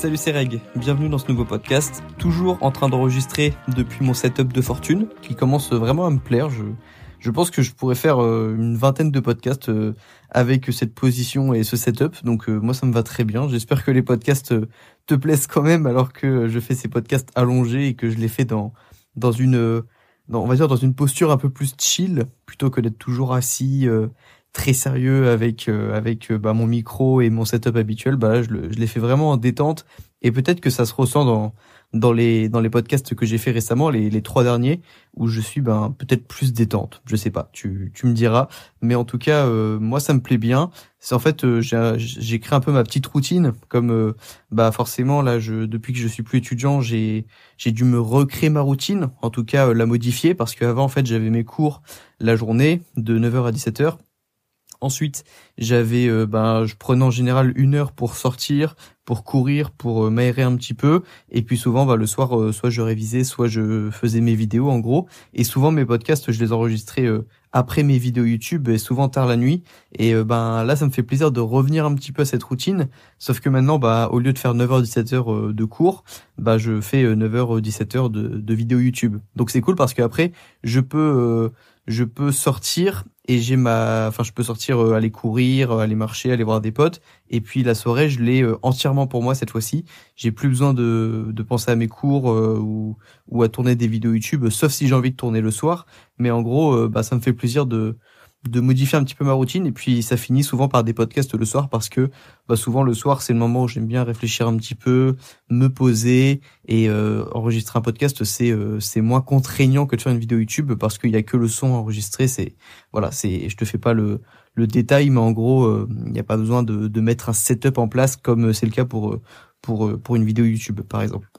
Salut c'est Reg, bienvenue dans ce nouveau podcast. Toujours en train d'enregistrer depuis mon setup de fortune qui commence vraiment à me plaire. Je, je pense que je pourrais faire euh, une vingtaine de podcasts euh, avec cette position et ce setup. Donc euh, moi ça me va très bien. J'espère que les podcasts te plaisent quand même alors que je fais ces podcasts allongés et que je les fais dans dans une on va dire dans une posture un peu plus chill plutôt que d'être toujours assis très sérieux avec euh, avec euh, bah, mon micro et mon setup habituel, bah je, le, je l'ai fait vraiment en détente. Et peut-être que ça se ressent dans dans les dans les podcasts que j'ai fait récemment, les, les trois derniers où je suis ben peut-être plus détente. Je sais pas, tu tu me diras, mais en tout cas euh, moi ça me plaît bien. C'est en fait j'ai j'ai créé un peu ma petite routine comme bah forcément là je depuis que je suis plus étudiant, j'ai j'ai dû me recréer ma routine, en tout cas la modifier parce qu'avant en fait j'avais mes cours la journée de 9h à 17h Ensuite, j'avais, euh, ben, je prenais en général une heure pour sortir, pour courir, pour euh, m'aérer un petit peu. Et puis souvent, ben, le soir, euh, soit je révisais, soit je faisais mes vidéos, en gros. Et souvent, mes podcasts, je les enregistrais après mes vidéos YouTube, et souvent tard la nuit. Et ben là, ça me fait plaisir de revenir un petit peu à cette routine. Sauf que maintenant, bah, au lieu de faire 9h-17h de cours, bah, je fais 9h-17h de, de vidéos YouTube. Donc c'est cool parce qu'après, je peux je peux sortir et j'ai ma enfin je peux sortir euh, aller courir euh, aller marcher aller voir des potes. Et puis la soirée je l'ai euh, entièrement pour moi cette fois-ci. J'ai plus besoin de, de penser à mes cours ou, ou à tourner des vidéos YouTube sauf si j'ai envie de tourner le soir. Mais en gros bah ça me fait plaisir de de modifier un petit peu ma routine et puis ça finit souvent par des podcasts le soir parce que bah souvent le soir c'est le moment où j'aime bien réfléchir un petit peu, me poser et euh, enregistrer un podcast c'est euh, c'est moins contraignant que de faire une vidéo YouTube parce qu'il y a que le son enregistré c'est voilà c'est je te fais pas le le détail mais en gros euh, il n'y a pas besoin de de mettre un setup en place comme c'est le cas pour pour pour une vidéo YouTube par exemple.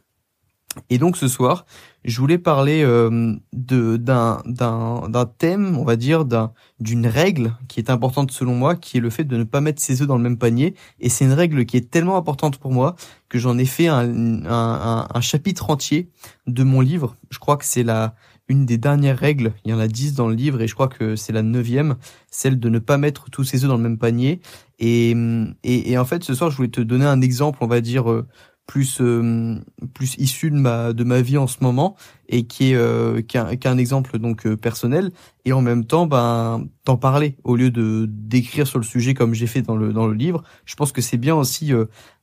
Et donc ce soir, je voulais parler euh, d'un thème, on va dire, d'un d'une règle qui est importante selon moi, qui est le fait de ne pas mettre ses œufs dans le même panier. Et c'est une règle qui est tellement importante pour moi que j'en ai fait un, un, un, chapitre entier de mon livre. Je crois que c'est la une des dernières règles. Il y en a dix dans le livre et je crois que c'est la neuvième, celle de ne pas mettre tous ses œufs dans le même panier. Et, et, et en fait, ce soir, je voulais te donner un exemple, on va dire, euh, plus euh, plus issu de ma de ma vie en ce moment et qui est euh, qui, un, exemple donc euh, personnel. Et en même temps ben t'en parler au lieu de d'écrire sur le sujet comme j'ai fait dans le dans le livre. Je pense que c'est bien aussi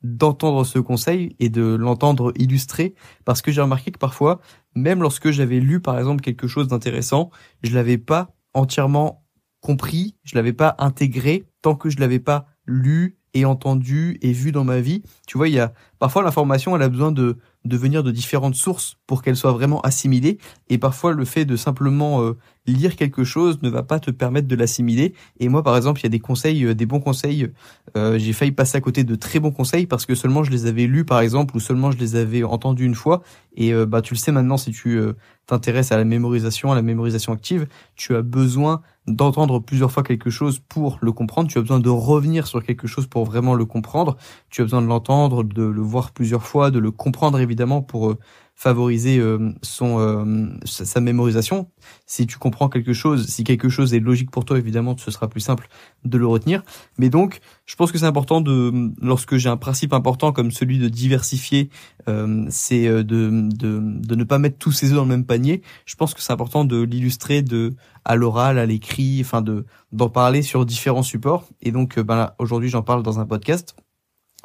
d'entendre ce conseil et de l'entendre illustré parce que j'ai remarqué que parfois même lorsque j'avais lu par exemple quelque chose d'intéressant je l'avais pas entièrement compris je l'avais pas intégré tant que je l'avais pas lu et entendu et vu dans ma vie. Tu vois, il y a parfois l'information, elle a besoin de de venir de différentes sources pour qu'elle soit vraiment assimilée. Et parfois, le fait de simplement euh, lire quelque chose ne va pas te permettre de l'assimiler. Et moi, par exemple, il y a des conseils, euh, des bons conseils. Euh, j'ai failli passer à côté de très bons conseils parce que seulement je les avais lus, par exemple, ou seulement je les avais entendus une fois. Et bah, tu le sais maintenant, si tu t'intéresses à la mémorisation, à la mémorisation active, tu as besoin d'entendre plusieurs fois quelque chose pour le comprendre. Tu as besoin de revenir sur quelque chose pour vraiment le comprendre. Tu as besoin de l'entendre, de le voir plusieurs fois, de le comprendre évidemment pour euh, favoriser euh, son euh, sa, mémorisation. Si tu comprends quelque chose, si quelque chose est logique pour toi, évidemment, ce sera plus simple de le retenir. Mais donc, je pense que c'est important de, lorsque j'ai un principe important comme celui de diversifier, c'est de, de, de ne pas mettre tous ses œufs dans le même panier. Je pense que c'est important de l'illustrer de à l'oral, à l'écrit, enfin de d'en parler sur différents supports. Et donc, ben aujourd'hui, j'en parle dans un podcast.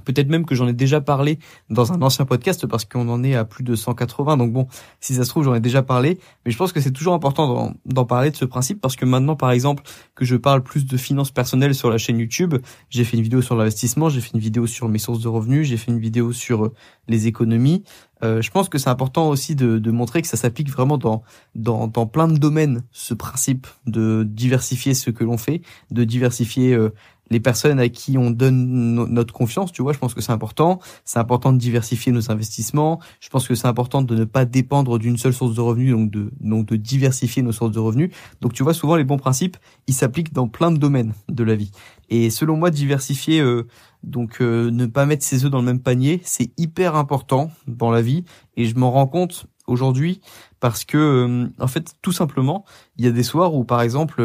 Peut-être même que j'en ai déjà parlé dans un ancien podcast parce qu'on en est à plus de 180. Donc bon, si ça se trouve, j'en ai déjà parlé. Mais je pense que c'est toujours important d'en parler de ce principe parce que maintenant, par exemple, que je parle plus de finances personnelles sur la chaîne YouTube, j'ai fait une vidéo sur l'investissement, j'ai fait une vidéo sur mes sources de revenus, j'ai fait une vidéo sur euh, les économies. Euh, je pense que c'est important aussi de, de, montrer que ça s'applique vraiment dans, dans, dans plein de domaines, ce principe de diversifier ce que l'on fait, de diversifier euh, les personnes à qui on donne notre confiance, tu vois, je pense que c'est important. C'est important de diversifier nos investissements. Je pense que c'est important de ne pas dépendre d'une seule source de revenus, donc de donc de diversifier nos sources de revenus. Donc tu vois, souvent les bons principes, ils s'appliquent dans plein de domaines de la vie. Et selon moi, diversifier, euh, donc euh, ne pas mettre ses œufs dans le même panier, c'est hyper important dans la vie. Et je m'en rends compte aujourd'hui parce que euh, en fait tout simplement il y a des soirs où par exemple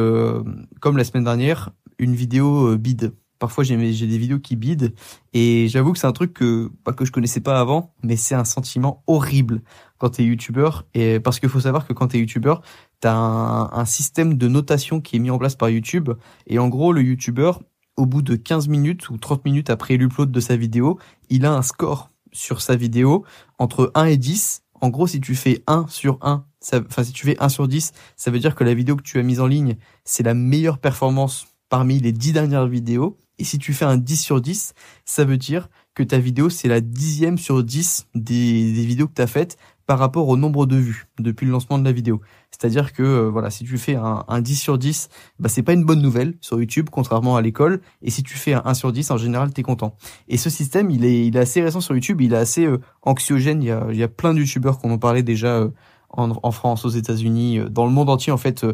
comme la semaine dernière une vidéo euh, bide. Parfois, j'ai des vidéos qui bident et j'avoue que c'est un truc que pas que je connaissais pas avant, mais c'est un sentiment horrible quand t'es youtubeur et parce qu'il faut savoir que quand t'es youtubeur, t'as un, un système de notation qui est mis en place par YouTube et en gros, le youtubeur au bout de 15 minutes ou 30 minutes après l'upload de sa vidéo, il a un score sur sa vidéo entre 1 et 10. En gros, si tu fais 1 sur 1, enfin si tu fais 1 sur 10, ça veut dire que la vidéo que tu as mise en ligne, c'est la meilleure performance parmi les 10 dernières vidéos. Et si tu fais un 10 sur 10, ça veut dire que ta vidéo, c'est la dixième sur 10 des, vidéos que tu as faites par rapport au nombre de vues depuis le lancement de la vidéo. C'est-à-dire que euh, voilà, si tu fais un, un 10 sur 10, bah c'est pas une bonne nouvelle sur YouTube contrairement à l'école et si tu fais un 1 sur 10 en général, tu es content. Et ce système, il est assez récent sur YouTube, il est assez euh, anxiogène, il y a plein de youtubeurs qu'on en parlait déjà euh, en, France, aux États-Unis, dans le monde entier en fait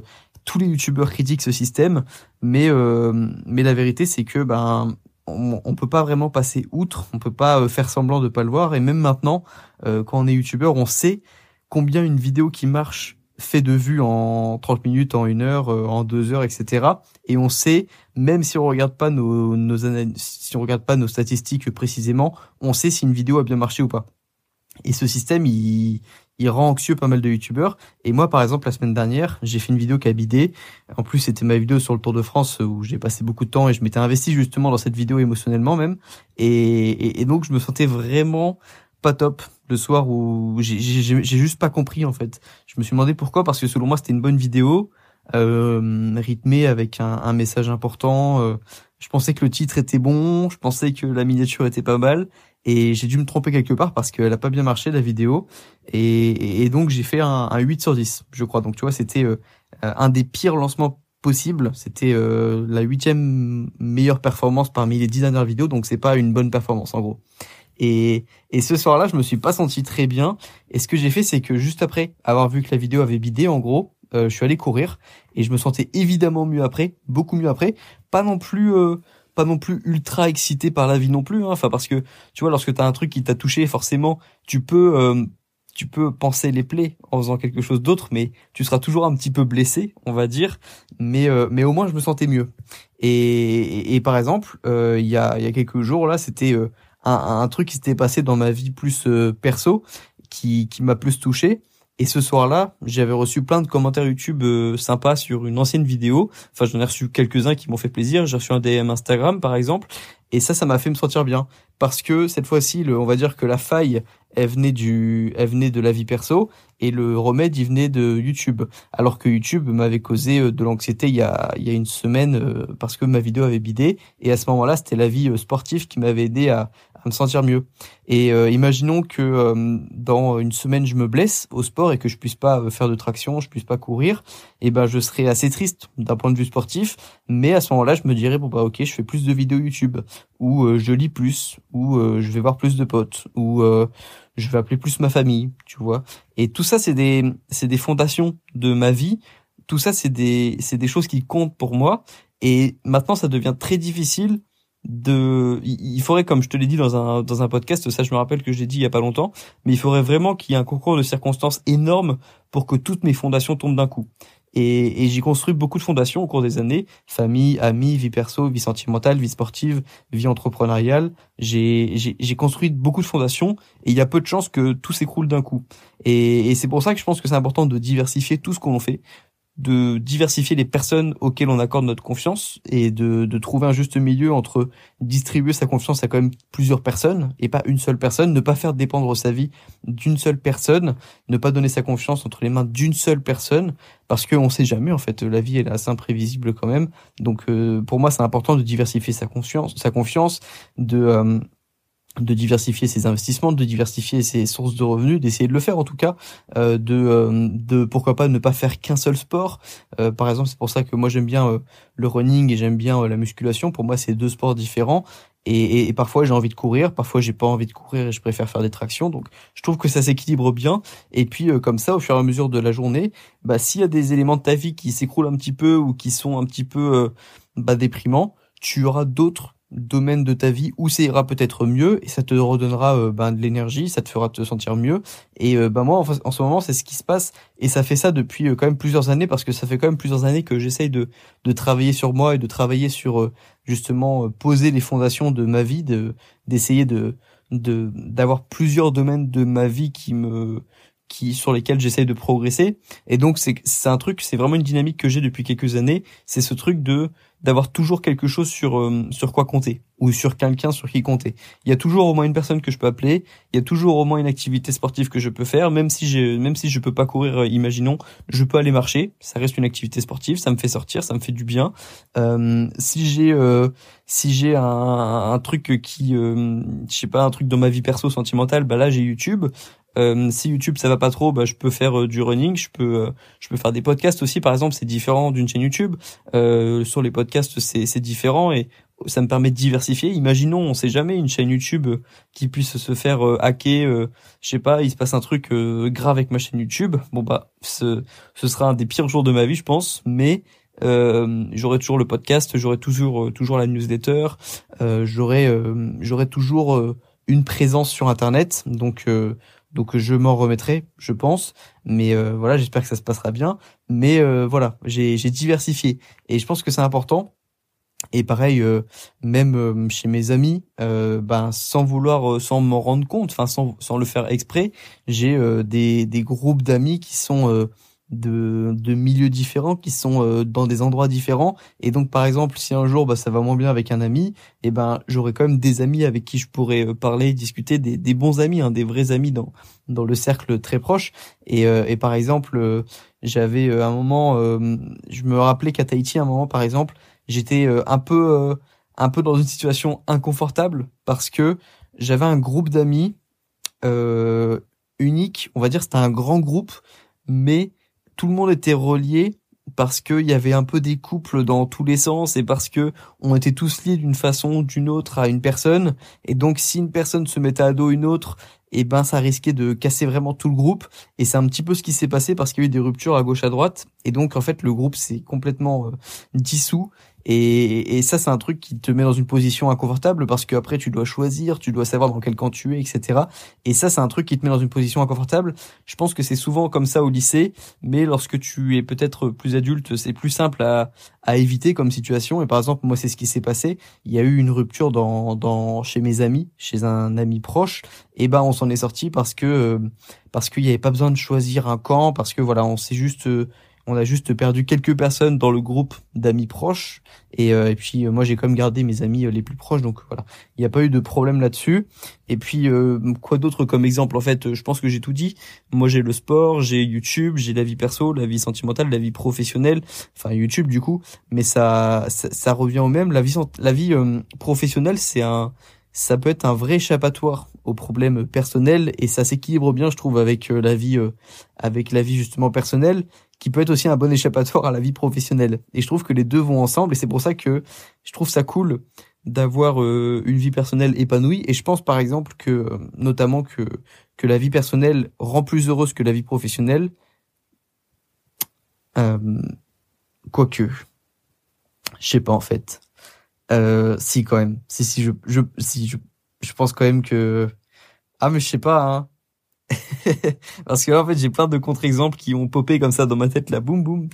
tous les youtubeurs critiquent ce système, mais mais la vérité c'est que ben on, peut pas vraiment passer outre, on peut pas faire semblant de pas le voir et même maintenant quand on est youtubeur, on sait combien une vidéo qui marche fait de vues en 30 minutes, en une heure, euh, en deux heures, etc. Et on sait, même si on regarde pas nos, nos si on regarde pas nos statistiques précisément, on sait si une vidéo a bien marché ou pas. Et ce système, il, il rend anxieux pas mal de youtubeurs. Et moi, par exemple, la semaine dernière, j'ai fait une vidéo qui a bidé. En plus, c'était ma vidéo sur le Tour de France où j'ai passé beaucoup de temps et je m'étais investi justement dans cette vidéo émotionnellement même. Et, donc, je me sentais vraiment pas top le soir où j'ai juste pas compris en fait. Je me suis demandé pourquoi parce que selon moi c'était une bonne vidéo euh, rythmée avec un, un message important. Euh, je pensais que le titre était bon, je pensais que la miniature était pas mal et j'ai dû me tromper quelque part parce qu'elle a pas bien marché la vidéo et, donc j'ai fait un, un, 8 sur 10 je crois. Donc tu vois c'était euh, un des pires lancements possibles. C'était euh, la huitième meilleure performance parmi les dix dernières vidéos donc c'est pas une bonne performance en gros. Et, et ce soir-là, je me suis pas senti très bien. Et ce que j'ai fait, c'est que juste après avoir vu que la vidéo avait bidé, en gros, je suis allé courir et je me sentais évidemment mieux après, beaucoup mieux après. Pas non plus, euh, pas non plus ultra excité par la vie non plus. Hein. Enfin parce que tu vois, lorsque t'as un truc qui t'a touché, forcément, tu peux, euh, tu peux penser les plaies en faisant quelque chose d'autre, mais tu seras toujours un petit peu blessé, on va dire. Mais, mais au moins, je me sentais mieux. Et, et, par exemple, il y a, y a quelques jours là, c'était un, un truc qui s'était passé dans ma vie plus euh, perso qui, qui m'a plus touché. Et ce soir-là, j'avais reçu plein de commentaires YouTube euh, sympas sur une ancienne vidéo. Enfin, j'en ai reçu quelques-uns qui m'ont fait plaisir. J'ai reçu un DM Instagram, par exemple. Et ça, ça m'a fait me sentir bien. Parce que cette fois-ci, on va dire que la faille, elle venait du, elle venait de la vie perso et le remède, il venait de YouTube. Alors que YouTube m'avait causé euh, de l'anxiété il y a, il y a une semaine euh, parce que ma vidéo avait bidé. Et à ce moment-là, c'était la vie sportive qui m'avait aidé à, à, me sentir mieux. Et imaginons que dans une semaine, je me blesse au sport et que je puisse pas faire de traction, je puisse pas courir. Et ben, je serais assez triste d'un point de vue sportif. Mais à ce moment-là, je me dirais, bon bah ok, je fais plus de vidéos YouTube, ou je lis plus, ou je vais voir plus de potes, ou je vais appeler plus ma famille, tu vois. Et tout ça, c'est des, c'est des fondations de ma vie. Tout ça, c'est des, c'est des choses qui comptent pour moi. Et maintenant, ça devient très difficile de, il faudrait, comme je te l'ai dit dans un, dans un podcast, ça je me rappelle que j'ai dit il y a pas longtemps, mais il faudrait vraiment qu'il y ait un concours de circonstances énorme pour que toutes mes fondations tombent d'un coup. Et, et j'ai construit beaucoup de fondations au cours des années, famille, amis, vie perso, vie sentimentale, vie sportive, vie entrepreneuriale. J'ai construit beaucoup de fondations et il y a peu de chances que tout s'écroule d'un coup. Et, et c'est pour ça que je pense que c'est important de diversifier tout ce qu'on fait, de diversifier les personnes auxquelles on accorde notre confiance et de, de, trouver un juste milieu entre distribuer sa confiance à quand même plusieurs personnes et pas une seule personne, ne pas faire dépendre sa vie d'une seule personne, ne pas donner sa confiance entre les mains d'une seule personne parce qu'on sait jamais en fait. La vie est assez imprévisible quand même. Donc euh, pour moi c'est important de diversifier sa confiance sa confiance de euh, de diversifier ses investissements, de diversifier ses sources de revenus, d'essayer de le faire en tout cas, euh, de, euh, de pourquoi pas ne pas faire qu'un seul sport. Euh, par exemple, c'est pour ça que moi j'aime bien euh, le running et j'aime bien la musculation. Pour moi, c'est deux sports différents. Et, et, parfois j'ai envie de courir, parfois j'ai pas envie de courir et je préfère faire des tractions. Donc je trouve que ça s'équilibre bien. Et puis comme ça, au fur et à mesure de la journée, bah s'il y a des éléments de ta vie qui s'écroulent un petit peu ou qui sont un petit peu bah, déprimants, tu auras d'autres domaine de ta vie où ça ira peut-être mieux et ça te redonnera euh, ben, de l'énergie, ça te fera te sentir mieux. Et ben moi, en, ce moment, c'est ce qui se passe et ça fait ça depuis quand même plusieurs années parce que ça fait quand même plusieurs années que j'essaye de, de travailler sur moi et de travailler sur justement poser les fondations de ma vie, de d'essayer de de d'avoir plusieurs domaines de ma vie qui me qui sur lesquels j'essaye de progresser. Et donc c'est c'est un truc c'est vraiment une dynamique que j'ai depuis quelques années. C'est ce truc de d'avoir toujours quelque chose sur euh, sur quoi compter ou sur quelqu'un sur qui compter. Il y a toujours au moins une personne que je peux appeler. Il y a toujours au moins une activité sportive que je peux faire. Même si j'ai même si je peux pas courir euh, imaginons je peux aller marcher. Ça reste une activité sportive. Ça me fait sortir. Ça me fait du bien. Euh, si j'ai euh, si j'ai un, truc qui je sais pas un truc dans ma vie perso sentimentale bah là j'ai YouTube euh, si YouTube ça va pas trop, bah je peux faire euh, du running, je peux euh, je peux faire des podcasts aussi par exemple, c'est différent d'une chaîne YouTube. Euh, sur les podcasts c'est c'est différent et ça me permet de diversifier. Imaginons, on sait jamais une chaîne YouTube qui puisse se faire hacker, je sais pas, il se passe un truc grave avec ma chaîne YouTube. Bon bah ce ce sera un des pires jours de ma vie je pense, mais euh, j'aurai toujours le podcast, j'aurai toujours toujours la newsletter, euh, j'aurai j'aurai toujours une présence sur internet donc donc je m'en remettrai, je pense. Mais euh, voilà, j'espère que ça se passera bien. Mais euh, voilà, j'ai diversifié et je pense que c'est important. Et pareil, euh, même chez mes amis, ben sans vouloir, sans m'en rendre compte, enfin sans, sans le faire exprès, j'ai des, des groupes d'amis qui sont de, de milieux différents qui sont euh, dans des endroits différents. Et donc par exemple si un jour bah, ça va moins bien avec un ami et eh ben j'aurai quand même des amis avec qui je pourrais euh, parler discuter des, des bons amis hein, des vrais amis dans dans le cercle très proche. Et, euh, et par exemple j'avais un moment je me rappelais qu'à Tahiti un moment par exemple j'étais un peu un peu dans une situation inconfortable parce que j'avais un groupe d'amis unique. On va dire c'était un grand groupe mais tout le monde était relié parce qu'il y avait un peu des couples dans tous les sens et parce que on était tous liés d'une façon ou d'une autre à une personne. Et donc si une personne se mettait à dos une autre et eh ben ça risquait de casser vraiment tout le groupe. Et c'est un petit peu ce qui s'est passé parce qu'il y a eu des ruptures à gauche à droite. Et donc en fait le groupe s'est complètement euh, dissous et, et ça, c'est un truc qui te met dans une position inconfortable parce qu'après, tu dois choisir, tu dois savoir dans quel camp tu es, etc. Et ça, c'est un truc qui te met dans une position inconfortable. Je pense que c'est souvent comme ça au lycée, mais lorsque tu es peut-être plus adulte, c'est plus simple à, à éviter comme situation. Et par exemple, moi, c'est ce qui s'est passé. Il y a eu une rupture dans, dans chez mes amis, chez un ami proche. Et ben, on s'en est sorti parce que parce qu'il n'y avait pas besoin de choisir un camp, parce que voilà, on s'est juste on a juste perdu quelques personnes dans le groupe d'amis proches. Et, euh, et puis euh, moi j'ai quand même gardé mes amis euh, les plus proches. Donc voilà, il n'y a pas eu de problème là-dessus. Et puis quoi d'autre comme exemple En fait, je pense que j'ai tout dit. Moi j'ai le sport, j'ai YouTube, j'ai la vie perso, la vie sentimentale, la vie professionnelle. Enfin YouTube du coup. Mais ça, ça, revient au même. La vie, la vie professionnelle, c'est un ça peut être un vrai échappatoire aux problèmes personnels et ça s'équilibre bien je trouve avec la vie avec la vie justement personnelle qui peut être aussi un bon échappatoire à la vie professionnelle. Et je trouve que les deux vont ensemble et c'est pour ça que je trouve ça cool d'avoir euh, une vie personnelle épanouie. Et je pense par exemple que euh, notamment que que la vie personnelle rend plus heureuse que la vie professionnelle. Euh, quoique je sais pas en fait. Euh, si quand même. Si si je je si je je pense quand même que ah mais je sais pas hein Parce que en fait, j'ai plein de contre-exemples qui ont popé comme ça dans ma tête, là, boum boum.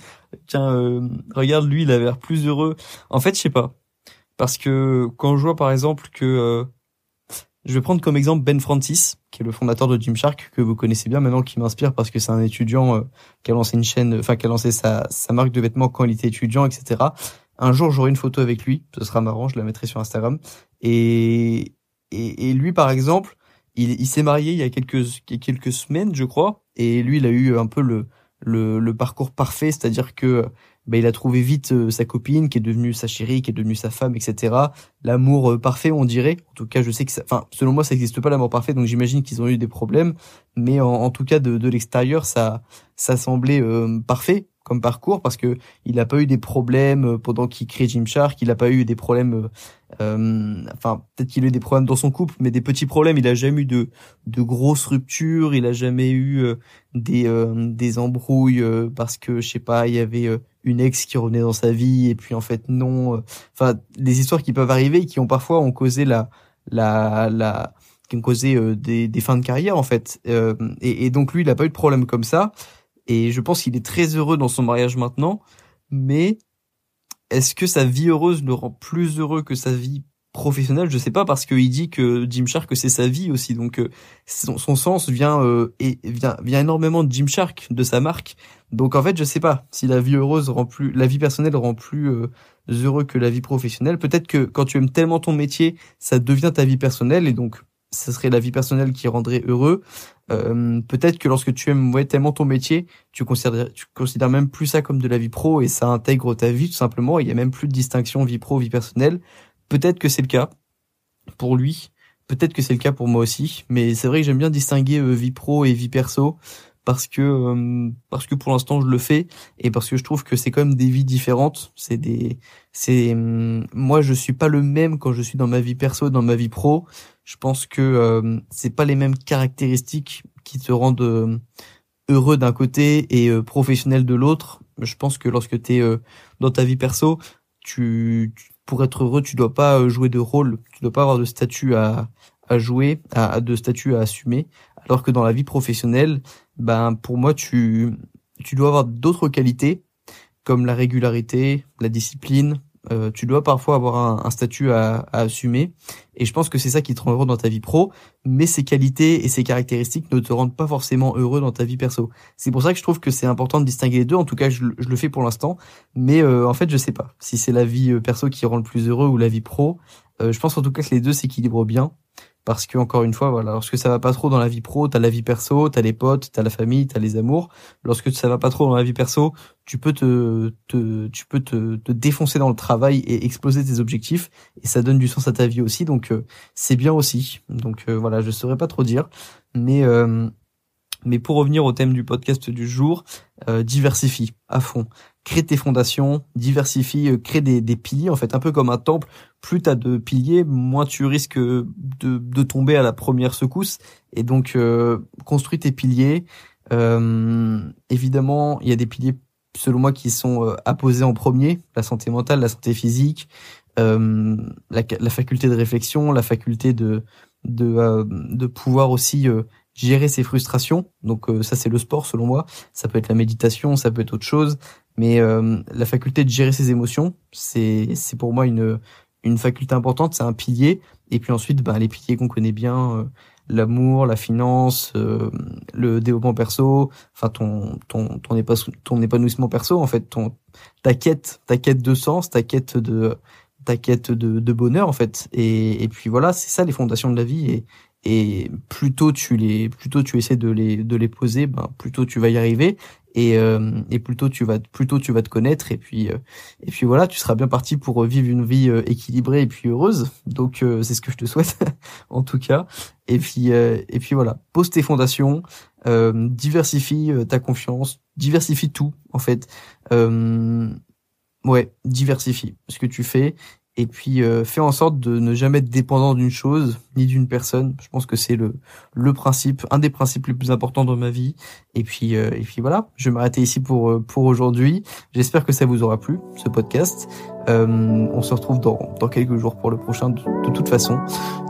Tiens, euh, regarde, lui, il a l'air plus heureux. En fait, je sais pas. Parce que quand je vois par exemple que euh, je vais prendre comme exemple Ben Francis, qui est le fondateur de Gymshark, que vous connaissez bien maintenant, qui m'inspire parce que c'est un étudiant euh, qui a lancé une chaîne, enfin qui a lancé sa, sa marque de vêtements quand il était étudiant, etc. Un jour, j'aurai une photo avec lui, ce sera marrant, je la mettrai sur Instagram. Et, et, et lui, par exemple, il, il s'est marié il y a quelques, quelques semaines, je crois, et lui, il a eu un peu le, le, le parcours parfait, c'est-à-dire que bah, il a trouvé vite euh, sa copine, qui est devenue sa chérie, qui est devenue sa femme, etc. L'amour euh, parfait, on dirait. En tout cas, je sais que ça, enfin, selon moi, ça n'existe pas l'amour parfait, donc j'imagine qu'ils ont eu des problèmes. Mais en, tout cas, de, de l'extérieur, ça, ça semblait euh, parfait comme parcours parce que il a pas eu des problèmes pendant qu'il crée Gymshark, il a pas eu des problèmes euh, enfin peut-être qu'il a eu des problèmes dans son couple mais des petits problèmes, il a jamais eu de de grosses ruptures, il a jamais eu des des embrouilles parce que je sais pas, il y avait une ex qui revenait dans sa vie et puis en fait non enfin des histoires qui peuvent arriver et qui ont parfois ont causé la la la qui ont causé euh, des, des, fins de carrière en fait. Euh, et, et, donc lui, il a pas eu de problème comme ça. Et je pense qu'il est très heureux dans son mariage maintenant. Mais est-ce que sa vie heureuse le rend plus heureux que sa vie professionnelle? Je sais pas parce qu'il dit que Jim Shark c'est sa vie aussi. Donc euh, son, son, sens vient et vient vient énormément de Jim Shark, de sa marque. Donc en fait, je sais pas si la vie heureuse rend plus, la vie personnelle rend plus heureux que la vie professionnelle. Peut-être que quand tu aimes tellement ton métier, ça devient ta vie personnelle et donc ce serait la vie personnelle qui rendrait heureux. Euh, peut-être que lorsque tu aimes tellement ton métier, tu considères, tu considères même plus ça comme de la vie pro et ça intègre ta vie tout simplement. Il y a même plus de distinction vie pro vie personnelle. Peut-être que c'est le cas pour lui. Peut-être que c'est le cas pour moi aussi. Mais c'est vrai que j'aime bien distinguer euh, vie pro et vie perso parce que euh, parce que pour l'instant je le fais et parce que je trouve que c'est quand même des vies différentes c'est des c'est hum, moi je suis pas le même quand je suis dans ma vie perso dans ma vie pro je pense que euh, c'est pas les mêmes caractéristiques qui te rendent euh, heureux d'un côté et euh, professionnel de l'autre je pense que lorsque tu es dans ta vie perso tu, pour être heureux tu dois pas jouer de rôle tu dois pas avoir de statut à à jouer à, de statut à assumer alors que dans la vie professionnelle ben pour moi tu tu dois avoir d'autres qualités comme la régularité, la discipline. Euh, tu dois parfois avoir un, un statut à, à, assumer. Et je pense que c'est ça qui te rend heureux dans ta vie pro. Mais ces qualités et ces caractéristiques ne te rendent pas forcément heureux dans ta vie perso. C'est pour ça que je trouve que c'est important de distinguer les deux. En tout cas je, je le fais pour l'instant. Mais euh, en fait je sais pas si c'est la vie euh, perso qui rend le plus heureux ou la vie pro. Euh, je pense en tout cas que les deux s'équilibrent bien parce que encore une fois voilà lorsque ça va pas trop dans la vie pro t'as la vie perso t'as les potes t'as la famille t'as les amours. Lorsque ça va pas trop dans la vie perso tu peux te, te tu peux te, défoncer dans le travail et exploser tes objectifs. Et ça donne du sens à ta vie aussi. Donc euh, c'est bien aussi. Donc euh, voilà je saurais pas trop dire. Mais euh, mais pour revenir au thème du podcast du jour diversifie à fond crée tes fondations, diversifie, euh, crée des, piliers, en fait, un peu comme un temple. Plus tu as de piliers, moins tu risques de, tomber à la première secousse. Et donc, euh, construis tes piliers. Euh, évidemment, il y a des piliers, selon moi, qui sont euh, apposés en premier. La santé mentale, la santé physique, euh, la, la, faculté de réflexion, la faculté de, de, de pouvoir aussi gérer ses frustrations. Donc ça c'est le sport selon moi. Ça peut être la méditation, ça peut être autre chose. Mais euh, la faculté de gérer ses émotions, c'est c'est pour moi une une faculté importante, c'est un pilier. Et puis ensuite, bah, les piliers qu'on connaît bien, euh, l'amour, la finance, euh, le développement perso, enfin ton ton ton, ton épanouissement perso en fait, ton ta quête, ta quête de sens, ta quête de ta quête de, de bonheur en fait. Et, et puis voilà, c'est ça les fondations de la vie. Et, et plus tôt tu les, plus tôt tu essaies de les de les poser, ben plus tôt tu vas y arriver. Et, euh, et plutôt tu vas plutôt tu vas te connaître. Et puis euh, et puis voilà tu seras bien parti pour vivre une vie euh, équilibrée et puis heureuse. Donc euh, c'est ce que je te souhaite en tout cas. Et puis et puis voilà pose tes fondations diversifie ta confiance diversifie tout en fait. Ouais diversifie ce que tu fais et puis euh, fais en sorte de ne jamais être dépendant d'une chose ni d'une personne. Je pense que c'est le le principe, un des principes les plus importants dans ma vie. Et puis euh, et puis voilà, je vais m'arrêter ici pour euh, pour aujourd'hui. J'espère que ça vous aura plu ce podcast. Euh, on se retrouve dans dans quelques jours pour le prochain de, toute façon.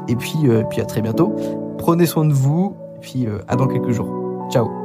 Et puis puis à très bientôt. Prenez soin de vous. Et puis à dans quelques jours. Ciao.